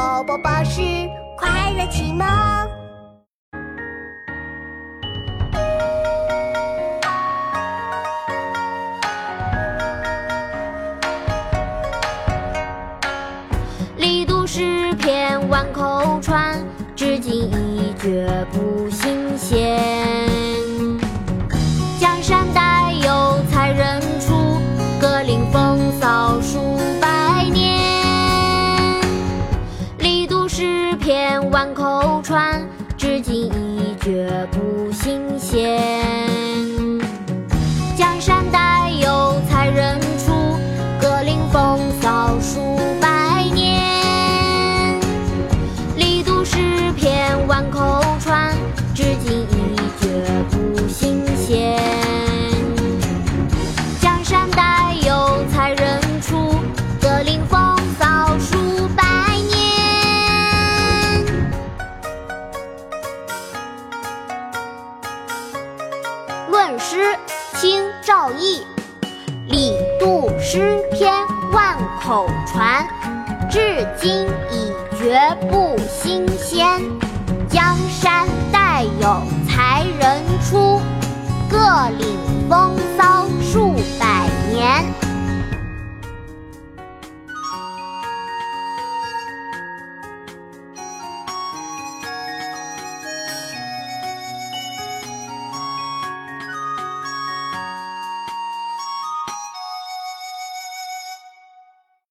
宝宝巴士快乐启蒙。力读诗篇万口传，至今一绝不新鲜。江山代有才人出，格林篇万口传，至今一绝不新鲜。论诗，清·赵翼。李杜诗篇万口传，至今已绝不新鲜。江山代有才人出，各领风骚